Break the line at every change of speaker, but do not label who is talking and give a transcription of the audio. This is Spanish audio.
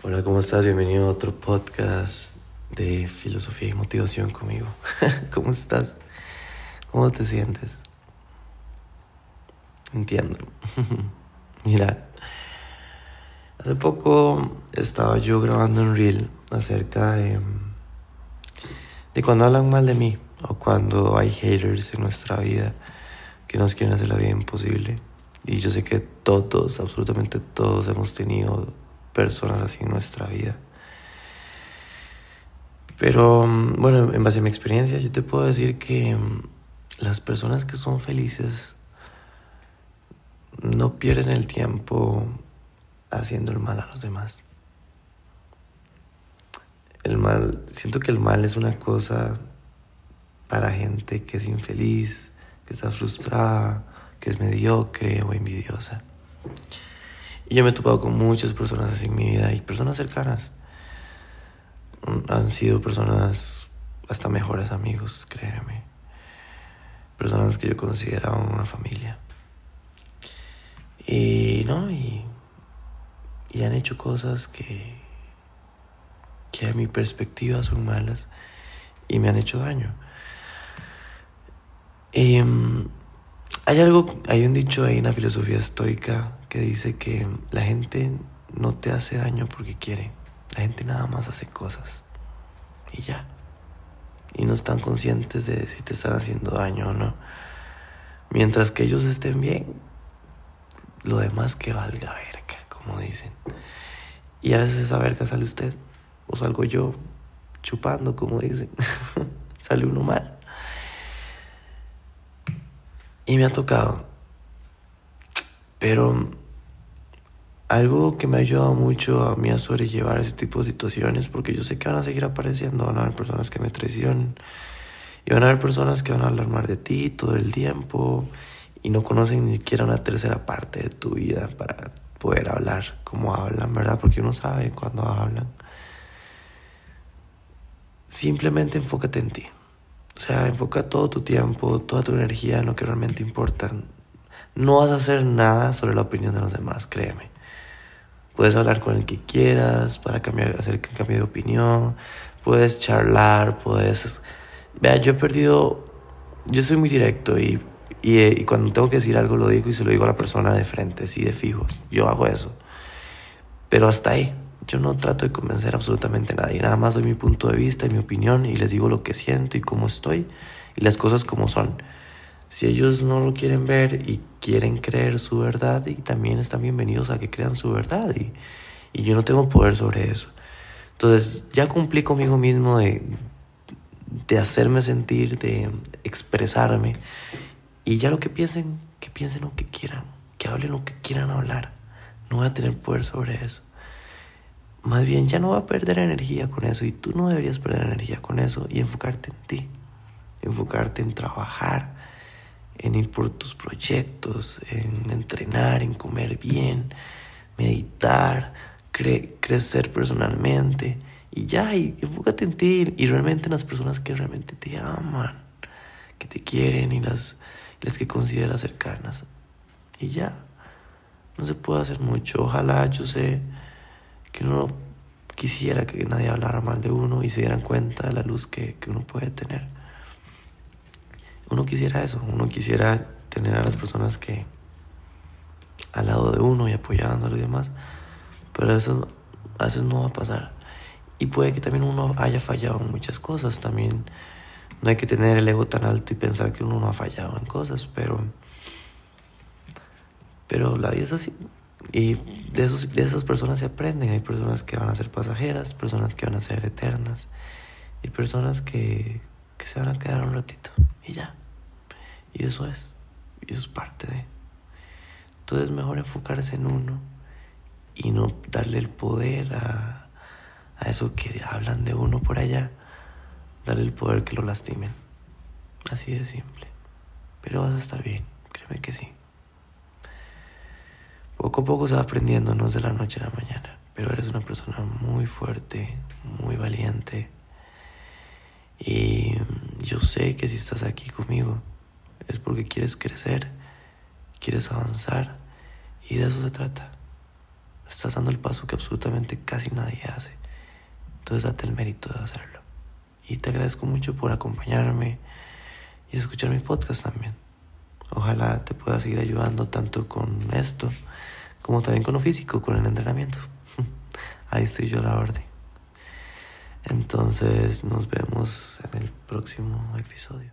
Hola, ¿cómo estás? Bienvenido a otro podcast de filosofía y motivación conmigo. ¿Cómo estás? ¿Cómo te sientes? Entiendo. Mira, hace poco estaba yo grabando un reel acerca de, cuando hablan mal de mí o cuando hay haters en nuestra vida que nos quieren hacer la vida imposible. Y yo sé que todos, absolutamente todos hemos tenido personas así en nuestra vida. Pero mm, bueno, en base a mi experiencia, yo te puedo decir que mm, las personas que son felices no pierden el tiempo haciendo el mal a los demás. El mal, siento que el mal es una cosa para gente que es infeliz, que está frustrada, que es mediocre o envidiosa. Y yo me he topado con muchas personas así en mi vida y personas cercanas. Mm, han sido personas hasta mejores amigos, créeme. Personas que yo consideraba una familia. Y no, y, y han hecho cosas que, que a mi perspectiva son malas y me han hecho daño. Mm, hay algo, hay un dicho en la filosofía estoica que dice que la gente no te hace daño porque quiere. La gente nada más hace cosas y ya. Y no están conscientes de si te están haciendo daño o no. Mientras que ellos estén bien, lo demás que valga verga, como dicen. Y a veces esa verga sale usted, o salgo yo, chupando, como dicen. sale uno mal. Y me ha tocado. Pero algo que me ha ayudado mucho a mí a sobrellevar ese tipo de situaciones, porque yo sé que van a seguir apareciendo, van a haber personas que me traicionan, y van a haber personas que van a hablar mal de ti todo el tiempo, y no conocen ni siquiera una tercera parte de tu vida para poder hablar como hablan, ¿verdad? Porque uno sabe cuando hablan. Simplemente enfócate en ti. O sea, enfoca todo tu tiempo, toda tu energía en lo que realmente importa. No vas a hacer nada sobre la opinión de los demás, créeme. Puedes hablar con el que quieras para cambiar, hacer que cambie de opinión. Puedes charlar, puedes... Vea, yo he perdido... Yo soy muy directo y, y, y, cuando tengo que decir algo lo digo y se lo digo a la persona de frente, sí, de fijos. Yo hago eso. Pero hasta ahí. Yo no trato de convencer absolutamente a nadie, nada más doy mi punto de vista y mi opinión y les digo lo que siento y cómo estoy y las cosas como son. Si ellos no lo quieren ver y quieren creer su verdad, y también están bienvenidos a que crean su verdad y, y yo no tengo poder sobre eso. Entonces ya cumplí conmigo mismo de, de hacerme sentir, de expresarme y ya lo que piensen, que piensen lo que quieran, que hablen lo que quieran hablar. No voy a tener poder sobre eso más bien ya no va a perder energía con eso y tú no deberías perder energía con eso y enfocarte en ti, enfocarte en trabajar, en ir por tus proyectos, en entrenar, en comer bien, meditar, crecer personalmente y ya, y enfócate en ti y realmente en las personas que realmente te aman, que te quieren y las, las que consideras cercanas. Y ya, no se puede hacer mucho, ojalá yo sé que uno quisiera que nadie hablara mal de uno y se dieran cuenta de la luz que, que uno puede tener. Uno quisiera eso, uno quisiera tener a las personas que al lado de uno y apoyándolo y demás, pero eso a no va a pasar. Y puede que también uno haya fallado en muchas cosas, también no hay que tener el ego tan alto y pensar que uno no ha fallado en cosas, pero pero la vida es así, y de, esos, de esas personas se aprenden. Hay personas que van a ser pasajeras, personas que van a ser eternas y personas que, que se van a quedar un ratito y ya. Y eso es. Y eso es parte de. Entonces es mejor enfocarse en uno y no darle el poder a, a eso que hablan de uno por allá. Darle el poder que lo lastimen. Así de simple. Pero vas a estar bien, créeme que sí. Poco a poco se va aprendiendo, no es de la noche a la mañana, pero eres una persona muy fuerte, muy valiente. Y yo sé que si estás aquí conmigo es porque quieres crecer, quieres avanzar y de eso se trata. Estás dando el paso que absolutamente casi nadie hace. Entonces date el mérito de hacerlo. Y te agradezco mucho por acompañarme y escuchar mi podcast también. Ojalá te pueda seguir ayudando tanto con esto como también con lo físico, con el entrenamiento. Ahí estoy yo a la orden. Entonces nos vemos en el próximo episodio.